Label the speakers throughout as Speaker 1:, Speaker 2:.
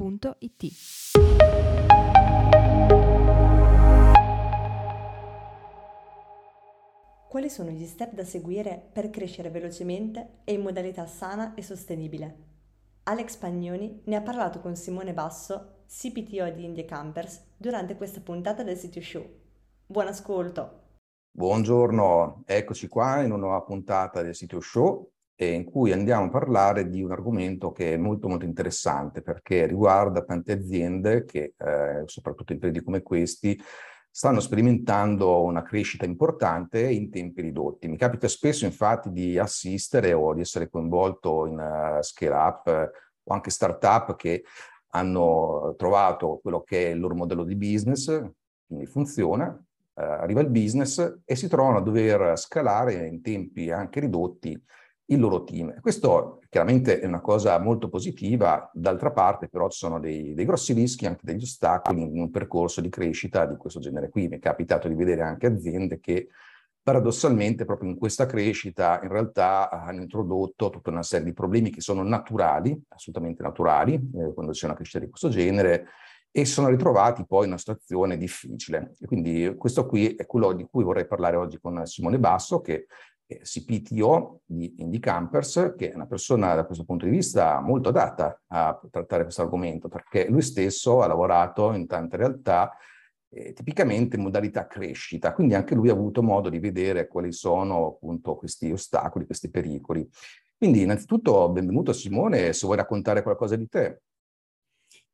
Speaker 1: www.it.
Speaker 2: Quali sono gli step da seguire per crescere velocemente e in modalità sana e sostenibile? Alex Pagnoni ne ha parlato con Simone Basso, CPTO di Indie Campers, durante questa puntata del City Show. Buon ascolto!
Speaker 3: Buongiorno, eccoci qua in una nuova puntata del Sitio Show in cui andiamo a parlare di un argomento che è molto molto interessante perché riguarda tante aziende che, eh, soprattutto in periodi come questi, stanno sperimentando una crescita importante in tempi ridotti. Mi capita spesso infatti di assistere o di essere coinvolto in uh, scale up uh, o anche startup che hanno trovato quello che è il loro modello di business, quindi funziona, uh, arriva il business e si trovano a dover scalare in tempi anche ridotti il loro team. Questo chiaramente è una cosa molto positiva, d'altra parte però ci sono dei, dei, grossi rischi, anche degli ostacoli in un percorso di crescita di questo genere qui. Mi è capitato di vedere anche aziende che paradossalmente proprio in questa crescita in realtà hanno introdotto tutta una serie di problemi che sono naturali, assolutamente naturali, eh, quando c'è una crescita di questo genere, e sono ritrovati poi in una situazione difficile. E quindi questo qui è quello di cui vorrei parlare oggi con Simone Basso, che CPTO di Indie Campers, che è una persona da questo punto di vista molto adatta a trattare questo argomento, perché lui stesso ha lavorato in tante realtà eh, tipicamente in modalità crescita, quindi anche lui ha avuto modo di vedere quali sono appunto questi ostacoli, questi pericoli. Quindi innanzitutto benvenuto Simone, se vuoi raccontare qualcosa di te.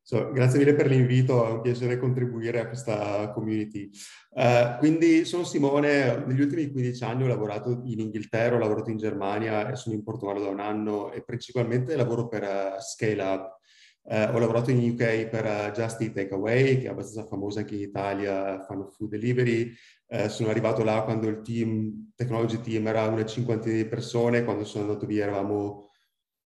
Speaker 4: So, grazie mille per l'invito, è un piacere contribuire a questa community. Uh, quindi sono Simone, negli ultimi 15 anni ho lavorato in Inghilterra, ho lavorato in Germania e sono in Portogallo da un anno e principalmente lavoro per uh, Scale Up. Uh, ho lavorato in UK per uh, Just Eat Takeaway, che è abbastanza famosa anche in Italia, fanno food delivery. sono arrivato là quando il team, technology team era una cinquantina di persone, quando sono andato via eravamo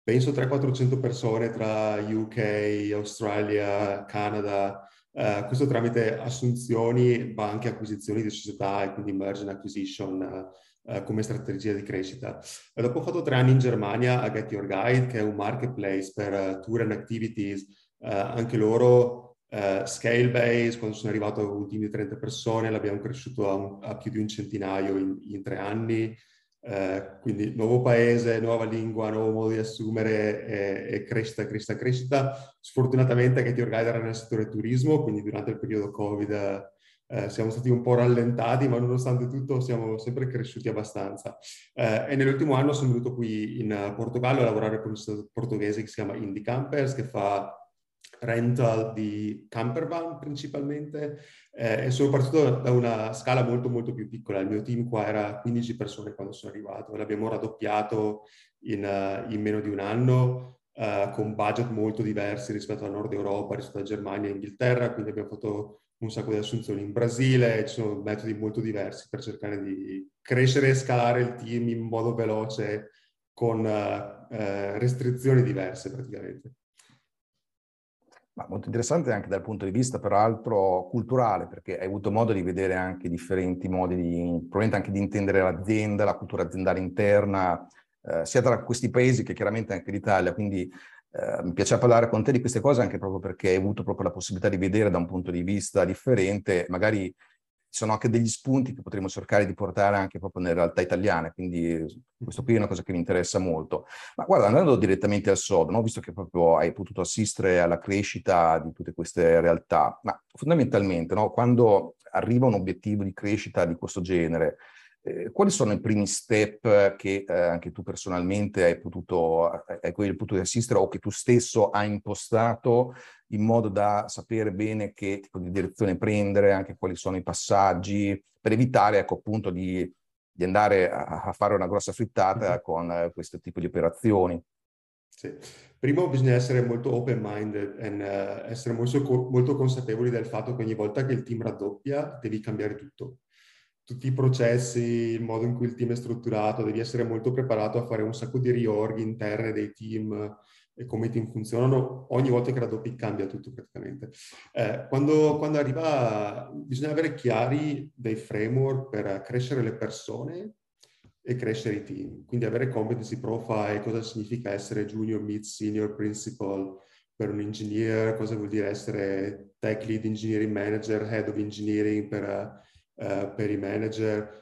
Speaker 4: penso 300-400 persone tra UK, Australia, Canada, uh, questo tramite assunzioni ma anche acquisizioni di società e quindi merge and acquisition uh, come strategia di crescita. E dopo ho fatto tre anni in Germania a Get Your Guide, che è un marketplace per tour and activities, anche loro Uh, scale base, quando sono arrivato a un team di 30 persone, l'abbiamo cresciuto a, un, a più di un centinaio in, in tre anni. Eh, quindi nuovo paese, nuova lingua, nuovo modo di assumere e, e crescita, crescita, crescita. Sfortunatamente che Guide era nel settore turismo, quindi durante il periodo Covid eh, siamo stati un po' rallentati, ma nonostante tutto siamo sempre cresciuti abbastanza. Eh, e nell'ultimo anno sono venuto qui in Portogallo a lavorare per un sito portoghese che si chiama Indie Campers, che fa rental di campervan principalmente eh, e sono partito da una scala molto molto più piccola. Il mio team qua era 15 persone quando sono arrivato, l'abbiamo raddoppiato in, uh, in meno di un anno uh, con budget molto diversi rispetto a Nord Europa, rispetto a Germania e Inghilterra, quindi abbiamo fatto un sacco di assunzioni in Brasile, ci sono metodi molto diversi per cercare di crescere e scalare il team in modo veloce con uh, restrizioni diverse praticamente.
Speaker 3: Ma molto interessante anche dal punto di vista, peraltro, culturale, perché hai avuto modo di vedere anche differenti modi di, probabilmente anche di intendere l'azienda, la cultura aziendale interna, eh, sia tra questi paesi che chiaramente anche l'Italia. Quindi eh, mi piace parlare con te di queste cose anche proprio perché hai avuto proprio la possibilità di vedere da un punto di vista differente, magari sono anche degli spunti che potremo cercare di portare anche proprio nelle realtà italiane, quindi questo qui è una cosa che mi interessa molto. Ma guarda, andando direttamente al sodo, no? visto che proprio hai potuto assistere alla crescita di tutte queste realtà, ma fondamentalmente no? quando arriva un obiettivo di crescita di questo genere, eh, quali sono i primi step che eh, anche tu personalmente hai potuto, eh, hai potuto assistere o che tu stesso hai impostato in modo da sapere bene che tipo di direzione prendere, anche quali sono i passaggi, per evitare ecco, appunto di, di andare a, a, fare una grossa frittata mm-hmm. con eh, questo tipo di operazioni?
Speaker 4: Sì. Primo bisogna essere molto open-minded e uh, essere molto, molto consapevoli del fatto che ogni volta che il team raddoppia devi cambiare tutto tutti i processi, il modo in cui il team è strutturato, devi essere molto preparato a fare un sacco di reorg interne dei team e come i team funzionano. Ogni volta che raddoppi cambia tutto praticamente. Eh, quando, quando, arriva, bisogna avere chiari dei framework per crescere le persone e crescere i team. Quindi avere competency profile, cosa significa essere junior, mid, senior, principal, per un engineer, cosa vuol dire essere tech lead engineering manager, head of engineering per uh, per i manager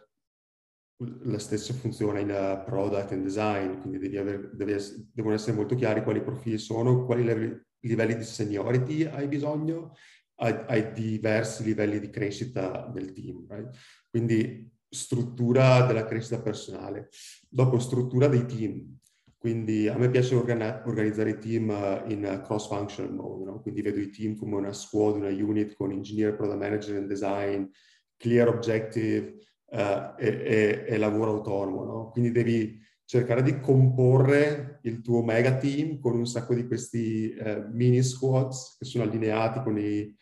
Speaker 4: la stessa funziona in uh, product and design, quindi aver, essere, devono essere molto chiari quali profili sono, quali livelli, livelli di seniority hai bisogno, hai, hai, diversi livelli di crescita del team. Right? Quindi struttura della crescita personale. Dopo struttura dei team. Quindi a me piace organ- organizzare i team uh, in cross-functional mode, no? quindi vedo i team come una squad, una unit con engineer, product manager and design, clear objective uh, e, e, e, lavoro autonomo, no? Quindi devi cercare di comporre il tuo mega team con un sacco di questi uh, mini squads che sono allineati con i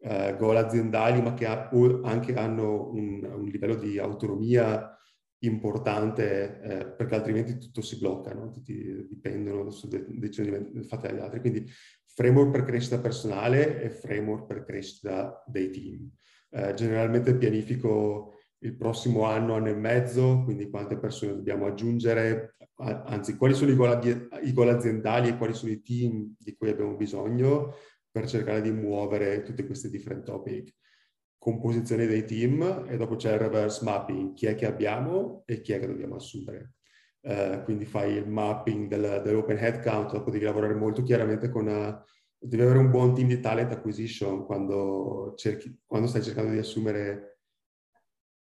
Speaker 4: uh, goal aziendali, ma che ha, anche hanno un, un, livello di autonomia importante, eh, perché altrimenti tutto si blocca, no? tutti dipendono da decisioni fatte dagli altri. Quindi framework per crescita personale e framework per crescita dei team. Eh, generalmente pianifico il prossimo anno, anno e mezzo, quindi quante persone dobbiamo aggiungere, anzi quali sono i goal, aziendali e quali sono i team di cui abbiamo bisogno per cercare di muovere tutte queste different topic. Composizione dei team e dopo c'è il reverse mapping, chi è che abbiamo e chi è che dobbiamo assumere. Uh, quindi fai il mapping del, dell'open headcount, dopo devi lavorare molto chiaramente con uh, devi avere un buon team di talent acquisition quando, cerchi, quando stai cercando di assumere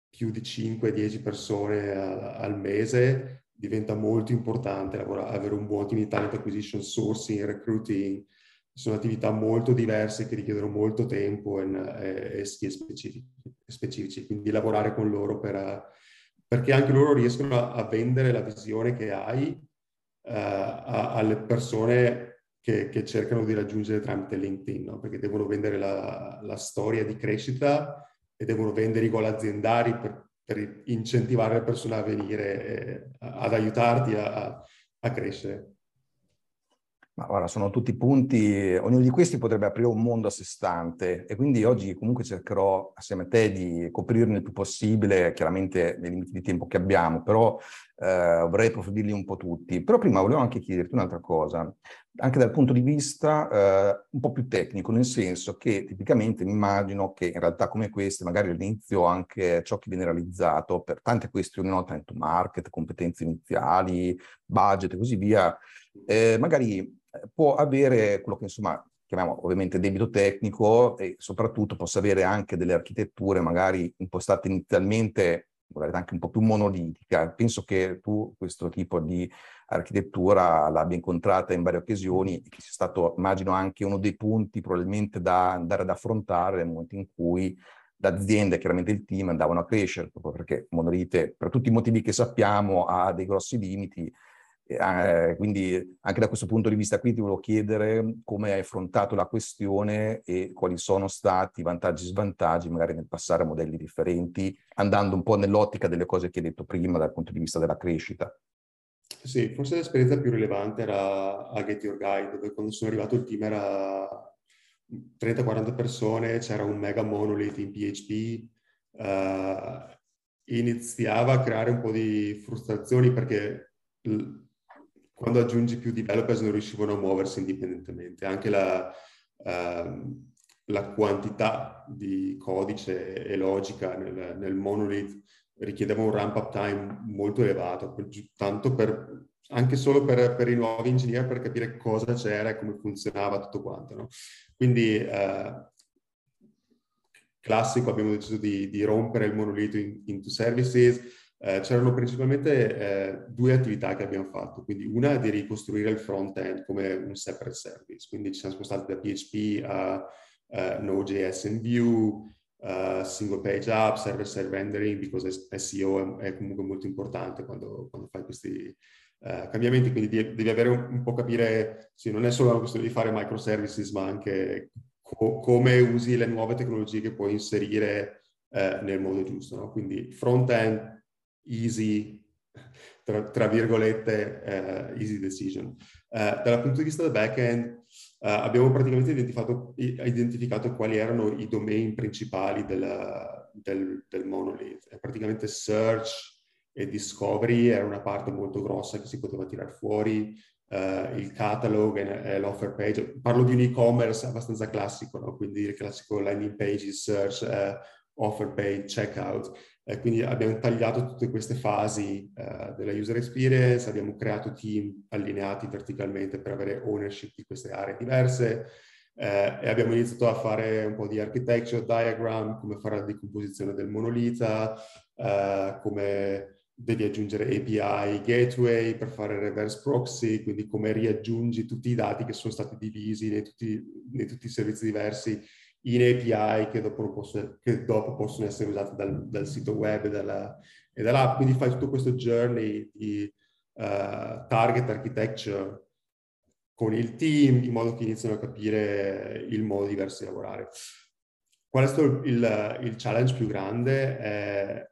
Speaker 4: più di 5-10 persone al, al, mese, diventa molto importante lavorare, avere un buon team di talent acquisition, sourcing, recruiting. Sono attività molto diverse che richiedono molto tempo e, skill specifici, specifici, quindi lavorare con loro per, perché anche loro riescono a, a vendere la visione che hai uh, a, alle persone che, che, cercano di raggiungere tramite LinkedIn, no? perché devono vendere la, la, storia di crescita e devono vendere i goal aziendali per, per incentivare le persone a venire eh, ad aiutarti a, a crescere.
Speaker 3: Ma guarda, sono tutti punti, ognuno di questi potrebbe aprire un mondo a sé stante e quindi oggi comunque cercherò assieme a te di coprirne il più possibile, chiaramente nei limiti di tempo che abbiamo, però eh, vorrei approfondirli un po' tutti. Però prima volevo anche chiederti un'altra cosa, anche dal punto di vista eh, un po' più tecnico, nel senso che tipicamente mi immagino che in realtà come queste, magari all'inizio anche ciò che viene realizzato per tante questioni, no, time to market, competenze iniziali, budget e così via, eh, magari può avere quello che insomma chiamiamo ovviamente debito tecnico e soprattutto possa avere anche delle architetture magari impostate inizialmente anche un po' più monolitica. Penso che tu questo tipo di architettura l'abbia incontrata in varie occasioni e che sia stato, immagino, anche uno dei punti probabilmente da andare ad affrontare nel momento in cui l'azienda e chiaramente il team andavano a crescere, proprio perché monolite, per tutti i motivi che sappiamo, ha dei grossi limiti eh, quindi anche da questo punto di vista qui ti volevo chiedere come hai affrontato la questione e quali sono stati i vantaggi e svantaggi magari nel passare a modelli differenti, andando un po' nell'ottica delle cose che hai detto prima dal punto di vista della crescita.
Speaker 4: Sì, forse l'esperienza più rilevante era a Get Your Guide, dove quando sono arrivato il team era 30-40 persone, c'era un mega monolith in PHP, eh, iniziava a creare un po' di frustrazioni perché quando aggiungi più developers non riuscivano a muoversi indipendentemente. Anche la, uh, la quantità di codice e logica nel, nel monolith richiedeva un ramp-up time molto elevato, tanto per, anche solo per, per, i nuovi ingegneri per capire cosa c'era e come funzionava tutto quanto. No? Quindi, uh, classico, abbiamo deciso di, di rompere il monolito in, services, eh, c'erano principalmente eh, due attività che abbiamo fatto, quindi una di ricostruire il front-end come un separate service, quindi ci siamo spostati da PHP a uh, Node.js in Vue, uh, single page app, server-side rendering, because SEO è, è, comunque molto importante quando, quando fai questi, uh, cambiamenti, quindi devi, devi avere un, un, po' capire, sì, non è solo una questione di fare microservices, ma anche co- come usi le nuove tecnologie che puoi inserire nel modo giusto. No? Quindi front-end, easy, tra, tra virgolette, uh, easy decision. dal punto di vista del back-end, abbiamo praticamente identificato, identificato, quali erano i domain principali della, del, del monolith. praticamente search, e Discovery era una parte molto grossa che si poteva tirare fuori, uh, il catalog e, l'offer page. Parlo di un e-commerce abbastanza classico, no? quindi il classico landing page, search, uh, offer page, checkout. Eh, quindi abbiamo tagliato tutte queste fasi uh, della user experience, abbiamo creato team allineati verticalmente per avere ownership di queste aree diverse eh, e abbiamo iniziato a fare un po' di architecture diagram, come fare la decomposizione del monolita, eh, come devi aggiungere API gateway per fare reverse proxy, quindi come riaggiungi tutti i dati che sono stati divisi nei tutti, nei tutti i servizi diversi in API che dopo, posso, che dopo possono essere usati dal, dal sito web e, dalla, e, dall'app. Quindi fai tutto questo journey di uh, target architecture con il team in modo che iniziano a capire il modo diverso di lavorare. Qual è stato il, il challenge più grande? È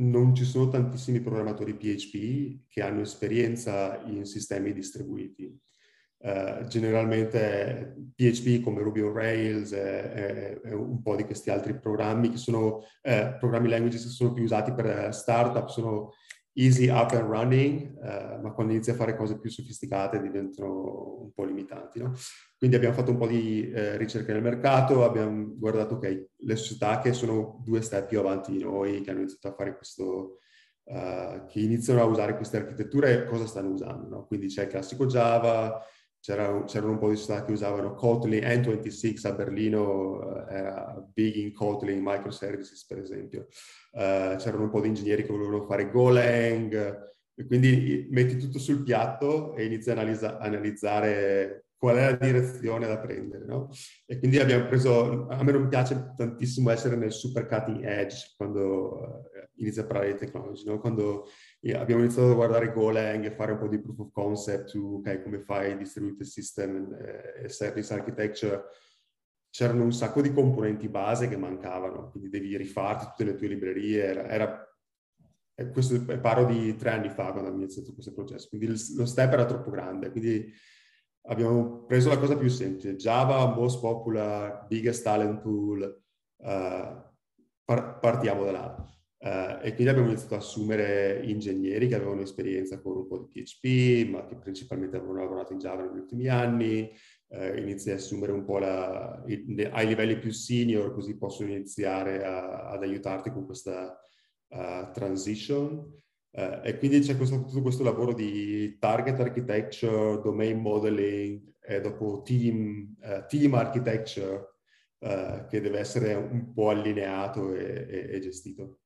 Speaker 4: non ci sono tantissimi programmatori PHP che hanno esperienza in sistemi distribuiti. Uh, generalmente PHP come Ruby on Rails e, un po' di questi altri programmi che sono eh, programmi languages che sono più usati per startup, sono easy up and running, uh, ma quando inizi a fare cose più sofisticate diventano un po' limitanti. No? Quindi abbiamo fatto un po' di eh, ricerca nel mercato, abbiamo guardato ok, le società che sono due step più avanti di noi, che hanno iniziato a fare questo, uh, che iniziano a usare queste architetture, cosa stanno usando. No? Quindi c'è il classico Java, c'era, c'erano un po' di società che usavano Kotlin, N26 a Berlino uh, era big in Kotlin microservices per esempio. Uh, c'erano un po' di ingegneri che volevano fare Golang, e quindi metti tutto sul piatto e inizi a analizza- analizzare qual è la direzione da prendere, no? E quindi abbiamo preso, a me non piace tantissimo essere nel super cutting edge quando uh, inizia a parlare di technology, no? Quando abbiamo iniziato a guardare Golang e fare un po' di proof of concept su okay, come fai distributed system e service architecture, c'erano un sacco di componenti base che mancavano, quindi devi rifarti tutte le tue librerie, era, era questo parlo di tre anni fa quando abbiamo iniziato questo processo, quindi lo step era troppo grande, quindi abbiamo preso la cosa più semplice, Java, most popular, biggest talent pool, uh, par- partiamo da là. Uh, e quindi abbiamo iniziato a assumere ingegneri che avevano esperienza con un po' di PHP, ma che principalmente avevano lavorato in Java negli ultimi anni. Uh, inizi a assumere un po' la, i, ai livelli più senior, così possono iniziare a, ad aiutarti con questa uh, transition. E quindi c'è questo, tutto questo lavoro di target architecture, domain modeling e dopo team, team architecture che deve essere un po' allineato e, e, e gestito.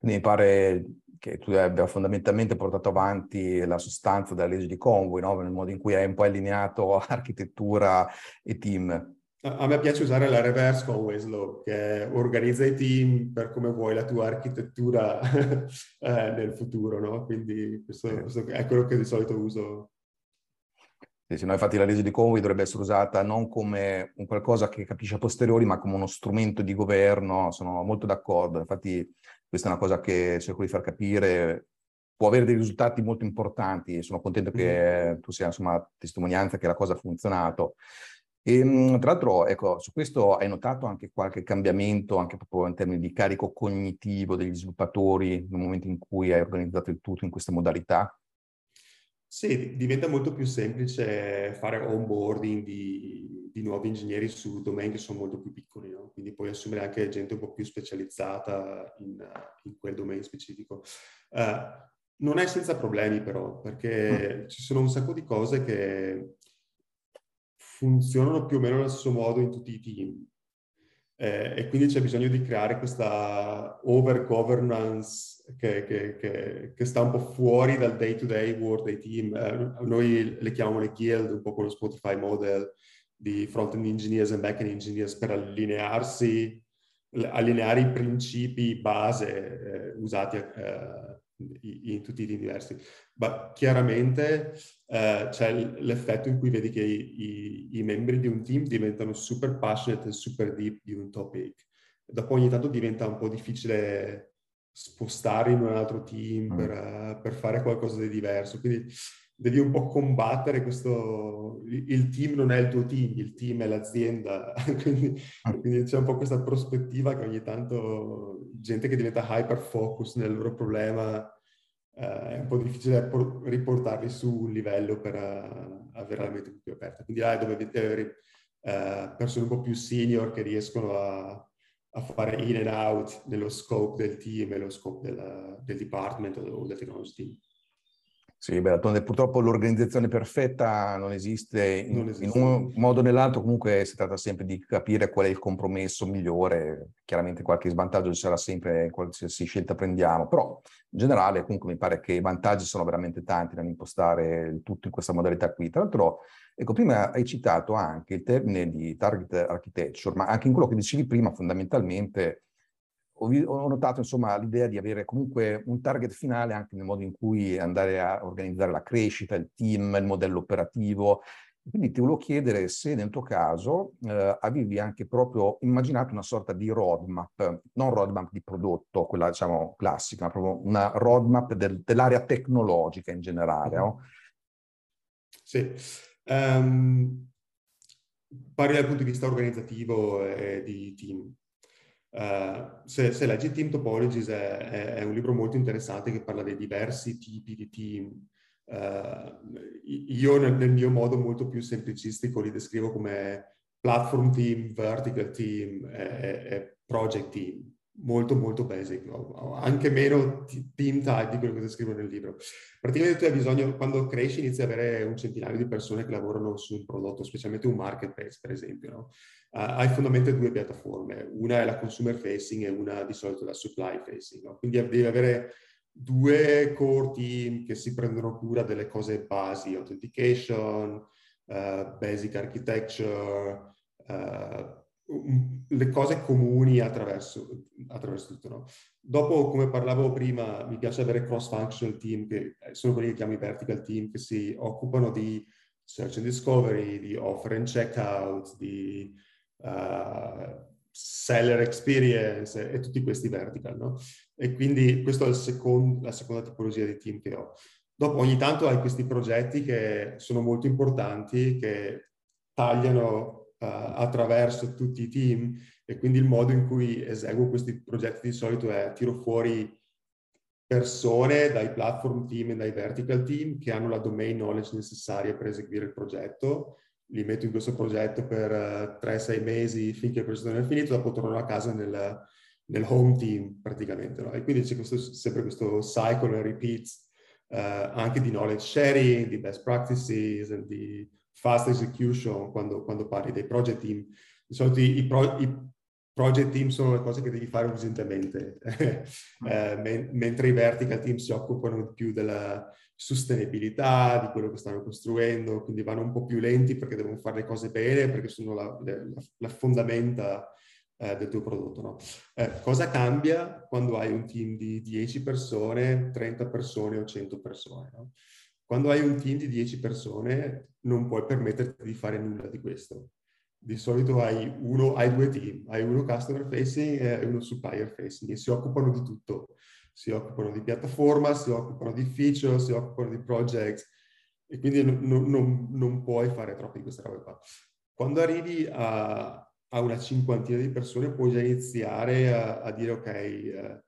Speaker 3: Mi pare che tu abbia fondamentalmente portato avanti la sostanza della legge di Conway, no? nel modo in cui hai un po' allineato architettura e team.
Speaker 4: A me piace usare la reverse Conway's Law, che organizza i team per come vuoi la tua architettura eh, nel futuro, no? Quindi questo, questo, è quello che di solito uso.
Speaker 3: Sì, sì, no, infatti la legge di Conway dovrebbe essere usata non come un qualcosa che capisce a posteriori, ma come uno strumento di governo. Sono molto d'accordo. Infatti questa è una cosa che cerco di far capire, può avere dei risultati molto importanti, sono contento che mm. tu sia insomma testimonianza che la cosa ha funzionato. E, ehm, tra l'altro, ecco, su questo hai notato anche qualche cambiamento, anche proprio in termini di carico cognitivo degli sviluppatori nel momento in cui hai organizzato il tutto in queste modalità?
Speaker 4: Sì, diventa molto più semplice fare onboarding di, di nuovi ingegneri su domain che sono molto più piccoli, no? quindi puoi assumere anche gente un po' più specializzata in, in quel domain specifico. Uh, non è senza problemi però, perché mm. ci sono un sacco di cose che funzionano più o meno allo stesso modo in tutti i team. Eh, e quindi c'è bisogno di creare questa over governance che, che, che, che, sta un po' fuori dal day to day world dei team. Eh, noi le chiamiamo le guild, un po' con lo Spotify model di front-end engineers e back-end engineers per allinearsi, allineare i principi base eh, usati eh, in tutti i team diversi. Ma chiaramente eh, c'è l'effetto in cui vedi che i, i, i, membri di un team diventano super passionate e super deep di un topic. Dopo ogni tanto diventa un po' difficile spostare in un altro team mm. per, per fare qualcosa di diverso. Quindi devi un po' combattere questo, il team non è il tuo team, il team è l'azienda, quindi, ah. quindi, c'è un po' questa prospettiva che ogni tanto gente che diventa hyper focus nel loro problema eh, è un po' difficile por- riportarli su un livello per uh, avere la mente più aperta. Quindi là è dove avere uh, persone un po' più senior che riescono a, a, fare in and out nello scope del team e lo scope della, del department o del technology team.
Speaker 3: Sì, beh, purtroppo l'organizzazione perfetta non esiste, in, non esiste. in un modo o nell'altro comunque si tratta sempre di capire qual è il compromesso migliore, chiaramente qualche svantaggio ci sarà sempre in qualsiasi scelta prendiamo, però in generale comunque mi pare che i vantaggi sono veramente tanti nell'impostare tutto in questa modalità qui. Tra l'altro, ecco, prima hai citato anche il termine di target architecture, ma anche in quello che dicevi prima fondamentalmente ho, notato insomma l'idea di avere comunque un target finale anche nel modo in cui andare a organizzare la crescita, il team, il modello operativo. Quindi ti volevo chiedere se nel tuo caso eh, avevi anche proprio immaginato una sorta di roadmap, non roadmap di prodotto, quella diciamo classica, ma proprio una roadmap del, dell'area tecnologica in generale. No?
Speaker 4: Sì. Um, parli dal punto di vista organizzativo e di team. Uh, se, se, leggi Team Topologies è, è, è, un libro molto interessante che parla dei diversi tipi di team. Uh, io nel, nel, mio modo molto più semplicistico li descrivo come platform team, vertical team e project team molto molto basic, anche meno team type di quello che descrivo nel libro. Praticamente tu hai bisogno, quando cresci inizi ad avere un centinaio di persone che lavorano su un prodotto, specialmente un marketplace per esempio. No? Uh, hai fondamentalmente due piattaforme, una è la consumer facing e una di solito la supply facing. No? Quindi devi avere due core team che si prendono cura delle cose basi, authentication, uh, basic architecture, uh, le cose comuni attraverso, attraverso tutto. No? Dopo, come parlavo prima, mi piace avere cross-functional team, che sono quelli che chiamo i vertical team, che si occupano di search and discovery, di offer and checkout, di uh, seller experience e, tutti questi vertical. No? E quindi questa è secondo, la seconda tipologia di team che ho. Dopo ogni tanto hai questi progetti che sono molto importanti, che tagliano attraverso tutti i team e quindi il modo in cui eseguo questi progetti di solito è tiro fuori persone dai platform team e dai vertical team che hanno la domain knowledge necessaria per eseguire il progetto, li metto in questo progetto per uh, eh, 3-6 mesi finché il progetto non è finito, dopo tornano a casa nel, nel home team praticamente. No? E quindi c'è questo, sempre questo cycle and repeats uh, anche di knowledge sharing, di best practices, di fast execution quando, quando parli dei project team. Di solito i, pro, i, project team sono le cose che devi fare urgentemente, eh, men- mentre i vertical team si occupano più della sostenibilità, di quello che stanno costruendo, quindi vanno un po' più lenti perché devono fare le cose bene, perché sono la, la, la fondamenta eh, del tuo prodotto. No? Eh, cosa cambia quando hai un team di 10 persone, 30 persone o 100 persone? No? Quando hai un team di 10 persone non puoi permetterti di fare nulla di questo. Di solito hai, uno, hai due team, hai uno customer facing e uno supplier facing e si occupano di tutto. Si occupano di piattaforma, si occupano di feature, si occupano di project e quindi non, non, non puoi fare troppo di queste robe qua. Quando arrivi a, a una cinquantina di persone puoi già iniziare a, a dire ok, eh,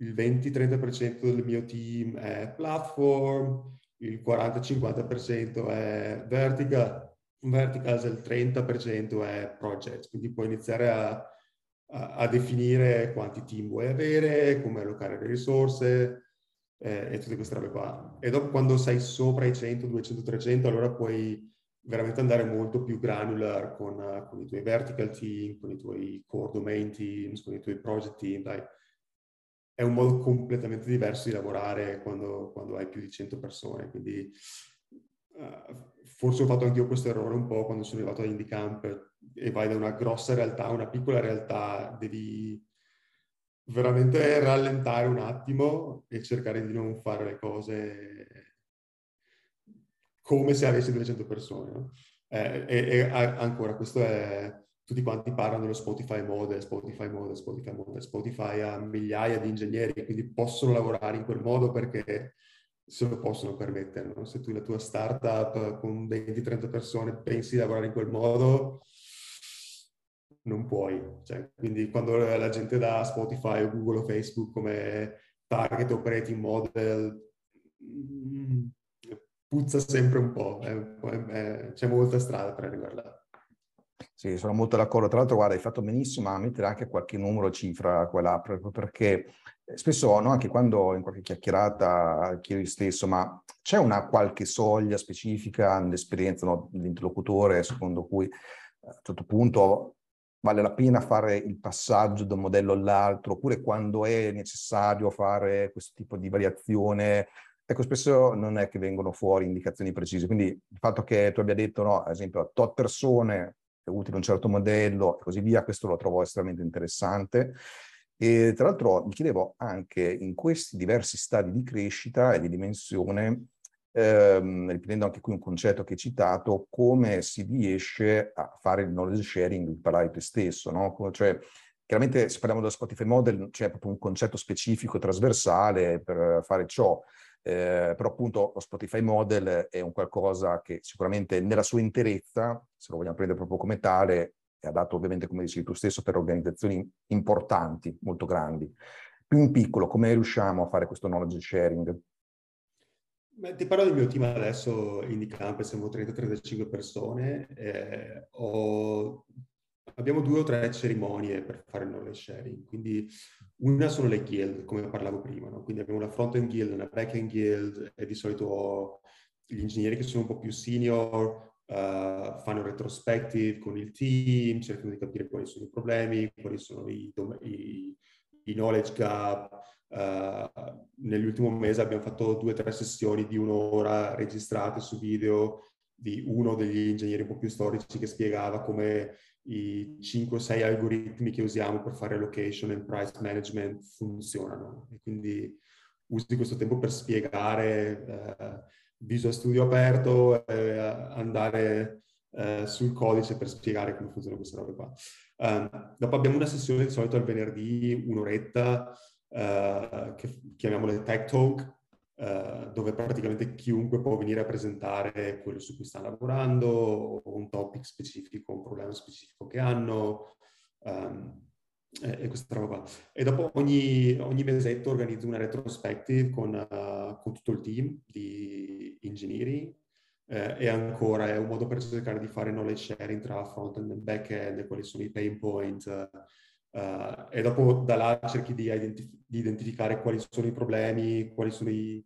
Speaker 4: il 20-30% del mio team è platform, il 40-50% è vertical, verticals e il 30% è project, quindi puoi iniziare a, a, a, definire quanti team vuoi avere, come allocare le risorse eh, e tutte queste robe qua. E dopo quando sei sopra i 100, 200, 300, allora puoi veramente andare molto più granular con, con i tuoi vertical team, con i tuoi core domain teams, con i tuoi project team, dai è un modo completamente diverso di lavorare quando, quando hai più di 100 persone. Quindi uh, forse ho fatto anche io questo errore un po' quando sono arrivato a IndyCamp e vai da una grossa realtà a una piccola realtà, devi, veramente rallentare un attimo e cercare di non fare le cose come se avessi 200 persone. No? Eh, e, e, ancora, questo è... Tutti quanti parlano dello Spotify Model, Spotify Model, Spotify Model. Spotify ha migliaia di ingegneri, quindi possono lavorare in quel modo perché se lo possono permettere. No? Se tu la tua startup con 20-30 persone pensi di lavorare in quel modo, non puoi. Cioè, quindi quando la gente dà Spotify o Google o Facebook come target operating model, mm, puzza sempre un po', è, c'è molta strada per arrivare là.
Speaker 3: Sì, sono molto d'accordo. Tra l'altro, guarda, hai fatto benissimo a mettere anche qualche numero, cifra qua là, proprio perché spesso, no, anche quando in qualche chiacchierata chiedo io stesso, ma c'è una qualche soglia specifica nell'esperienza no, dell'interlocutore secondo cui a un certo punto vale la pena fare il passaggio da un modello all'altro, oppure quando è necessario fare questo tipo di variazione. Ecco, spesso non è che vengono fuori indicazioni precise. Quindi il fatto che tu abbia detto, no, ad esempio, a tot persone è utile un certo modello e così via, questo lo trovo estremamente interessante. E tra l'altro mi chiedevo anche in questi diversi stadi di crescita e di dimensione, ehm, riprendendo anche qui un concetto che hai citato, come si riesce a fare il knowledge sharing, parlare te stesso, no? Cioè, chiaramente se parliamo dello Spotify Model c'è proprio un concetto specifico, trasversale per fare ciò, eh, però appunto lo Spotify Model è un qualcosa che sicuramente nella sua interezza, se lo vogliamo prendere proprio come tale, è adatto ovviamente, come dici tu stesso, per organizzazioni importanti, molto grandi. Più in piccolo, come riusciamo a fare questo knowledge sharing?
Speaker 4: Beh, ti parlo del mio team adesso in Dicamp, siamo 30-35 persone. Eh, ho... Abbiamo due o tre cerimonie per fare il knowledge sharing, quindi una sono le guild, come parlavo prima, no? quindi abbiamo una front-end guild, una back-end guild e di solito gli ingegneri che sono un po' più senior uh, fanno retrospective con il team, cercano di capire quali sono i problemi, quali sono i, i, i knowledge gap, Uh, nell'ultimo mese abbiamo fatto due o tre sessioni di un'ora registrate su video di uno degli ingegneri un po' più storici che spiegava come i 5-6 algoritmi che usiamo per fare location e price management funzionano. E quindi usi questo tempo per spiegare uh, Visual Studio aperto e andare uh, sul codice per spiegare come funziona questa roba qua. Um, dopo abbiamo una sessione di solito al venerdì, un'oretta, uh, che chiamiamo le tech talk, uh, dove praticamente chiunque può venire a presentare quello su cui sta lavorando, un topic specifico, un problema specifico che hanno, um, e, e, questa roba qua. E dopo ogni, ogni mesetto organizzo una retrospective con, uh, con tutto il team di ingegneri eh, e ancora è un modo per cercare di fare knowledge sharing tra front-end e back-end, quali sono i pain point, Uh, e dopo da là cerchi di, identif- di, identificare quali sono i problemi, quali sono i,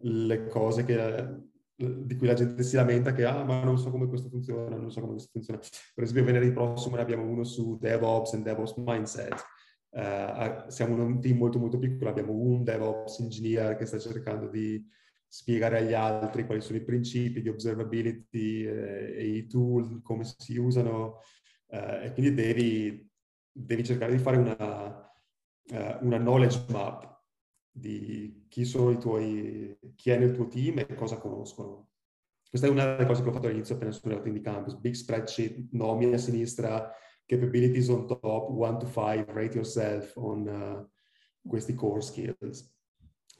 Speaker 4: le cose che, di cui la gente si lamenta che ah ma non so come questo funziona, non so come questo funziona. Per esempio venerdì prossimo ne abbiamo uno su DevOps e DevOps Mindset. Uh, siamo un team molto molto piccolo, abbiamo un DevOps engineer che sta cercando di spiegare agli altri quali sono i principi di observability eh, e i tool, come si usano, uh, e quindi devi devi cercare di fare una, uh, una knowledge map di chi sono i tuoi, chi è nel tuo team e cosa conoscono. Questa è una delle cose che ho fatto all'inizio appena sono arrivato in campus. Big spreadsheet, nomi a sinistra, capabilities on top, 1 to 5, rate yourself on uh, questi core skills.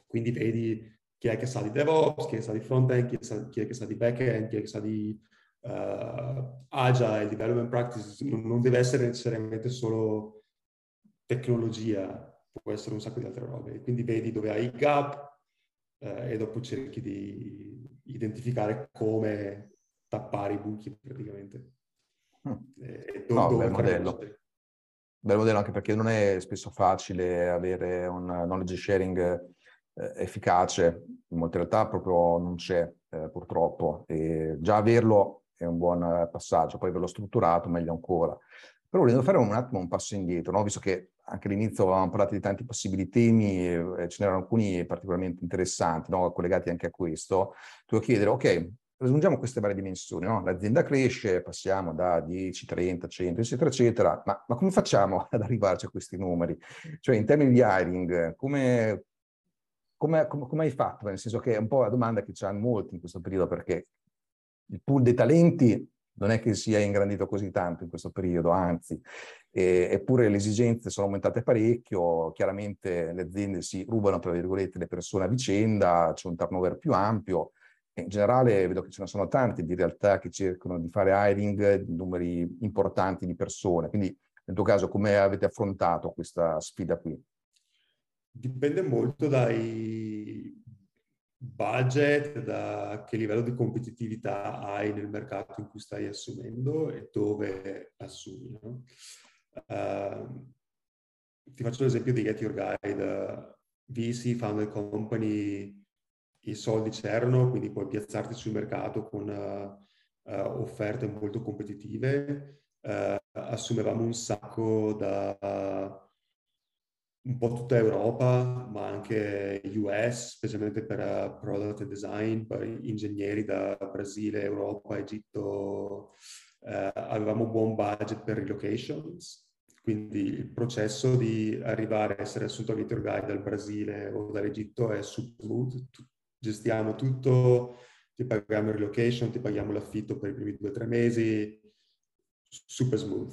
Speaker 4: Quindi vedi chi è che sa di DevOps, chi è che sa di front-end, chi, è che sa di back-end, chi è che sa di uh, agile, development practices, non, non, deve essere necessariamente solo tecnologia, può essere un sacco di altre robe. Quindi vedi dove hai i gap uh, e dopo cerchi di identificare come tappare i buchi praticamente.
Speaker 3: Mm. E no, bel modello. Bel modello anche perché non è spesso facile avere un knowledge sharing eh, efficace, in molte realtà proprio non c'è eh, purtroppo e già averlo è un buon eh, passaggio, poi ve l'ho strutturato meglio ancora. Però volendo fare un attimo un passo indietro, no? visto che anche all'inizio avevamo parlato di tanti possibili temi, eh, ce n'erano alcuni particolarmente interessanti, no? collegati anche a questo, ti devo chiedere, ok, raggiungiamo queste varie dimensioni, no? l'azienda cresce, passiamo da 10, 30, 100, eccetera, eccetera, ma, ma come facciamo ad arrivarci a questi numeri? Cioè in termini di hiring, come, come, come, come hai fatto? Nel senso che è un po' la domanda che ci hanno molti in questo periodo, perché il pool dei talenti non è che sia ingrandito così tanto in questo periodo, anzi, eh, eppure le esigenze sono aumentate parecchio, chiaramente le aziende si rubano, tra virgolette, le persone a vicenda, c'è un turnover più ampio, in generale vedo che ce ne sono tanti di realtà che cercano di fare hiring numeri importanti di persone, quindi nel tuo caso come avete affrontato questa sfida qui?
Speaker 4: Dipende molto dai budget, da che livello di competitività hai nel mercato in cui stai assumendo e dove assumi. No? Uh, ti faccio l'esempio di Get Your Guide. VC, Founded Company, i soldi c'erano, quindi puoi piazzarti sul mercato con uh, uh, offerte molto competitive. assumevamo un sacco da un po' tutta Europa, ma anche US, specialmente per uh, product design, per ingegneri da Brasile, Europa, Egitto. Uh, avevamo buon budget per relocations, quindi il processo di arrivare a essere assunto a Gator Guide dal Brasile o dall'Egitto è smooth, gestiamo tutto, ti paghiamo il relocation, ti paghiamo l'affitto per i primi due o tre mesi, super smooth.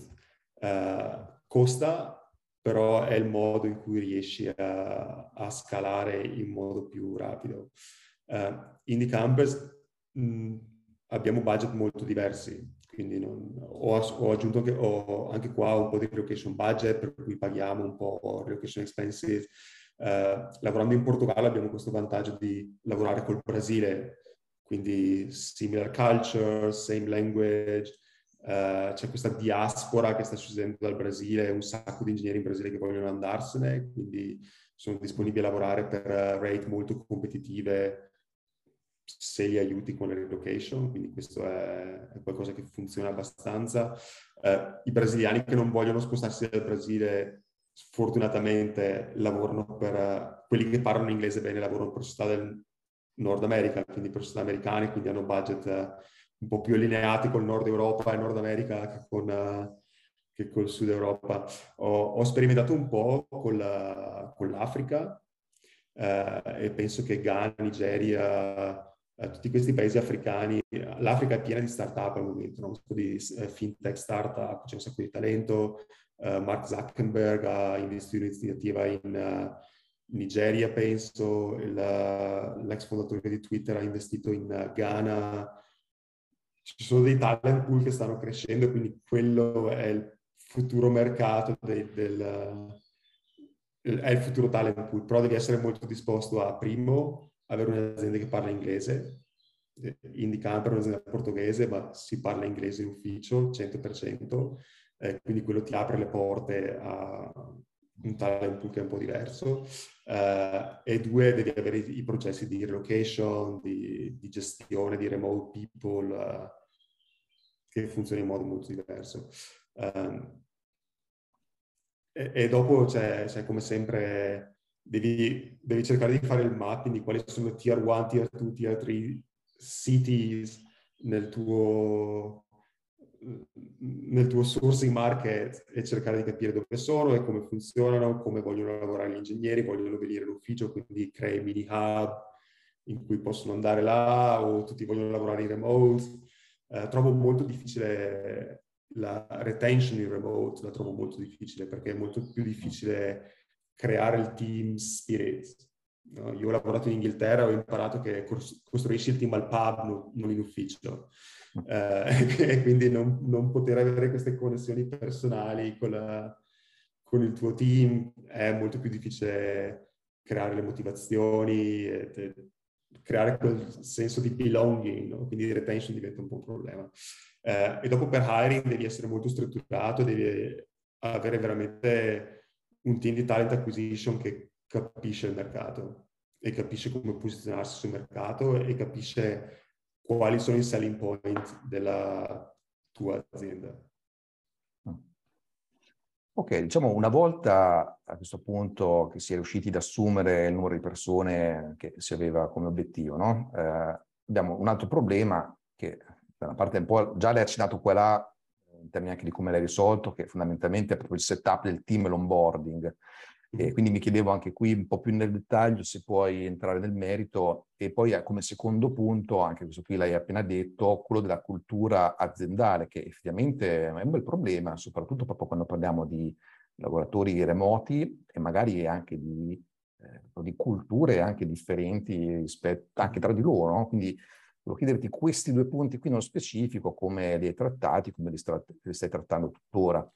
Speaker 4: Uh, costa però è il modo in cui riesci a, a scalare in modo più rapido. Uh, Indie Campers mh, abbiamo budget molto diversi, quindi non, ho, ho, aggiunto che ho anche qua un po' di relocation budget per cui paghiamo un po' relocation expenses. Uh, lavorando in Portogallo abbiamo questo vantaggio di lavorare col Brasile, quindi similar culture, same language, Uh, c'è questa diaspora che sta succedendo dal Brasile, un sacco di ingegneri in Brasile che vogliono andarsene, quindi sono disponibili a lavorare per uh, rate molto competitive se li aiuti con le relocation, quindi questo è, è qualcosa che funziona abbastanza. Uh, I brasiliani che non vogliono spostarsi dal Brasile sfortunatamente lavorano per quelli che parlano inglese bene, lavorano per società del Nord America, quindi per società americane, quindi hanno budget un po' più allineati col Nord Europa e Nord America che con, uh, che col Sud Europa. Ho, ho sperimentato un po' con, la, con l'Africa uh, e penso che Ghana, Nigeria, uh, tutti questi paesi africani, l'Africa è piena di start-up al momento, no? di fintech start-up, c'è un sacco di talento. Mark Zuckerberg ha investito in iniziativa in Nigeria, penso, il, l'ex fondatore di Twitter ha investito in Ghana, ci sono dei talent pool che stanno crescendo, quindi quello è il futuro mercato del, del è il futuro talent pool, però devi essere molto disposto a, primo, avere un'azienda che parla inglese, Indicamper è un'azienda portoghese, ma si parla inglese in ufficio, 100%, eh, quindi quello ti apre le porte a un talent pool che è un po' diverso. Uh, e due, devi avere i, processi di relocation, di, di, gestione, di remote people, uh, che funzionano in modo molto diverso. Um, e, e, dopo c'è, c'è, come sempre, devi, devi, cercare di fare il mapping di quali sono tier 1, tier 2, tier 3 cities nel tuo nel tuo sourcing market e cercare di capire dove sono e come funzionano, come vogliono lavorare gli ingegneri, vogliono venire in ufficio, quindi crei mini hub in cui possono andare là o tutti vogliono lavorare in remote. Eh, trovo molto difficile la retention in remote, la trovo molto difficile perché è molto più difficile creare il team spirit. No? Io ho lavorato in Inghilterra e ho imparato che costruisci il team al pub, non in ufficio eh, e quindi non, non, poter avere queste connessioni personali con, la, con, il tuo team è molto più difficile creare le motivazioni, e, creare quel senso di belonging, no? quindi retention diventa un po' un problema. Eh, e dopo per hiring devi essere molto strutturato, devi avere veramente un team di talent acquisition che capisce il mercato e capisce come posizionarsi sul mercato e capisce quali sono i selling point della tua azienda.
Speaker 3: Ok, diciamo una volta a questo punto che si è riusciti ad assumere il numero di persone che si aveva come obiettivo, no? eh, abbiamo un altro problema che da una parte un po' già l'hai accennato qua là, in termini anche di come l'hai risolto, che fondamentalmente è proprio il setup del team e l'onboarding. E quindi mi chiedevo anche qui un po' più nel dettaglio se puoi entrare nel merito e poi eh, come secondo punto, anche questo qui l'hai appena detto, quello della cultura aziendale, che effettivamente è un bel problema, soprattutto proprio quando parliamo di lavoratori remoti e magari anche di, eh, di culture anche differenti rispetto anche tra di loro. No? Quindi volevo chiederti questi due punti qui nello specifico, come li hai trattati, come li, stai trattando tuttora.